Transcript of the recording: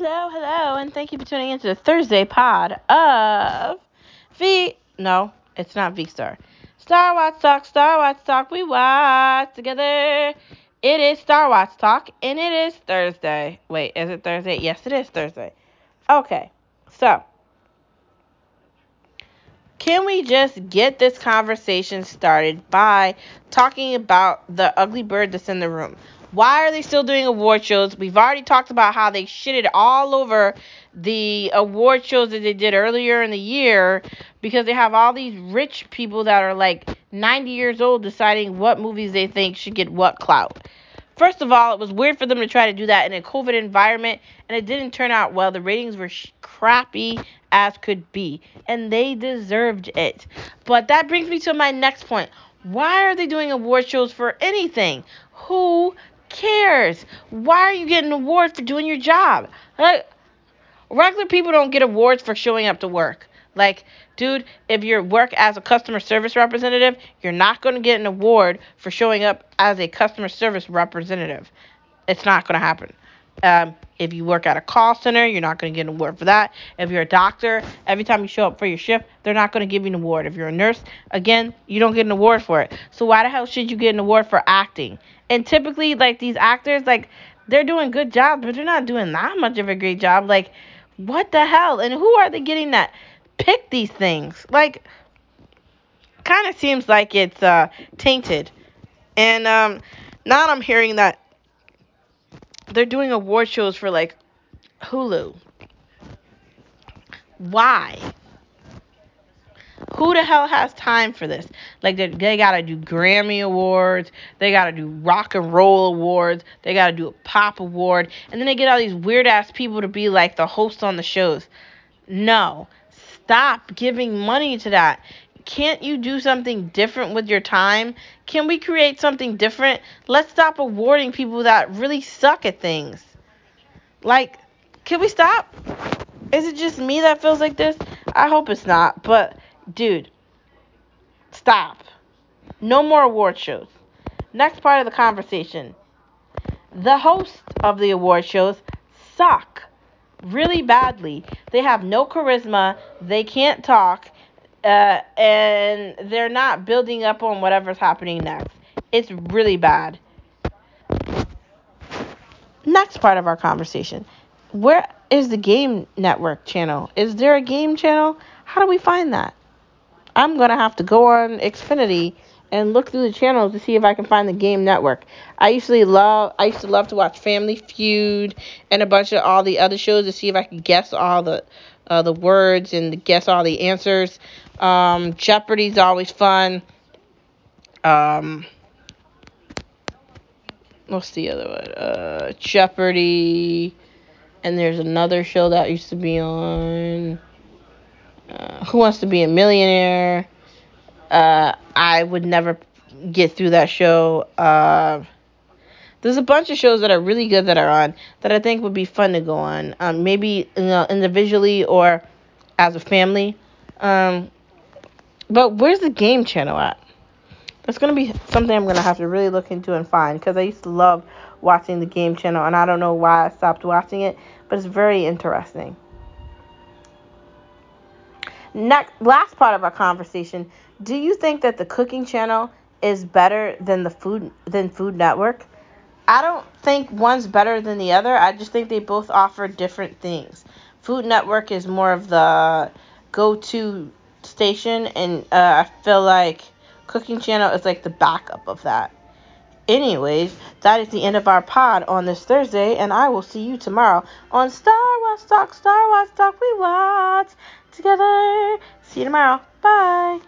Hello, hello, and thank you for tuning into the Thursday pod of V. No, it's not V Star. Star Watch Talk, Star Watch Talk, we watch together. It is Star Watch Talk, and it is Thursday. Wait, is it Thursday? Yes, it is Thursday. Okay, so can we just get this conversation started by talking about the ugly bird that's in the room? Why are they still doing award shows? We've already talked about how they shitted all over the award shows that they did earlier in the year because they have all these rich people that are like 90 years old deciding what movies they think should get what clout. First of all, it was weird for them to try to do that in a COVID environment, and it didn't turn out well. The ratings were sh- crappy as could be, and they deserved it. But that brings me to my next point. Why are they doing award shows for anything? Who cares? Why are you getting an award for doing your job? Like, regular people don't get awards for showing up to work. Like, dude, if you work as a customer service representative, you're not going to get an award for showing up as a customer service representative. It's not going to happen. Um, if you work at a call center, you're not going to get an award for that. If you're a doctor, every time you show up for your shift, they're not going to give you an award. If you're a nurse, again, you don't get an award for it. So why the hell should you get an award for acting? And typically, like these actors, like they're doing good jobs, but they're not doing that much of a great job. Like, what the hell? And who are they getting that pick these things? Like, kind of seems like it's uh, tainted. And um, now I'm hearing that they're doing award shows for like Hulu. Why? Who the hell has time for this? Like they, they gotta do Grammy awards, they gotta do rock and roll awards, they gotta do a pop award, and then they get all these weird ass people to be like the host on the shows. No, stop giving money to that. Can't you do something different with your time? Can we create something different? Let's stop awarding people that really suck at things. Like, can we stop? Is it just me that feels like this? I hope it's not, but dude, stop. No more award shows. Next part of the conversation. The hosts of the award shows suck really badly. They have no charisma, they can't talk, uh, and they're not building up on whatever's happening next. It's really bad. Next part of our conversation. Where is the game network channel? Is there a game channel? How do we find that? I'm going to have to go on Xfinity and look through the channels to see if I can find the game network. I usually love I used to love to watch Family Feud and a bunch of all the other shows to see if I could guess all the uh, the words and guess all the answers. Um, Jeopardy's always fun. Um, what's the other one? Uh, Jeopardy. And there's another show that used to be on. Uh, Who Wants to Be a Millionaire? Uh, I would never get through that show. Uh, there's a bunch of shows that are really good that are on that I think would be fun to go on. Um, maybe you know, individually or as a family. Um, but where's the game channel at? That's gonna be something I'm gonna have to really look into and find because I used to love watching the game channel and I don't know why I stopped watching it, but it's very interesting. Next, last part of our conversation. Do you think that the cooking channel is better than the food than Food Network? I don't think one's better than the other. I just think they both offer different things. Food Network is more of the go-to station, and uh, I feel like Cooking Channel is like the backup of that. Anyways, that is the end of our pod on this Thursday, and I will see you tomorrow on Star Watch Talk, Star Watch Talk, we watch together. See you tomorrow. Bye.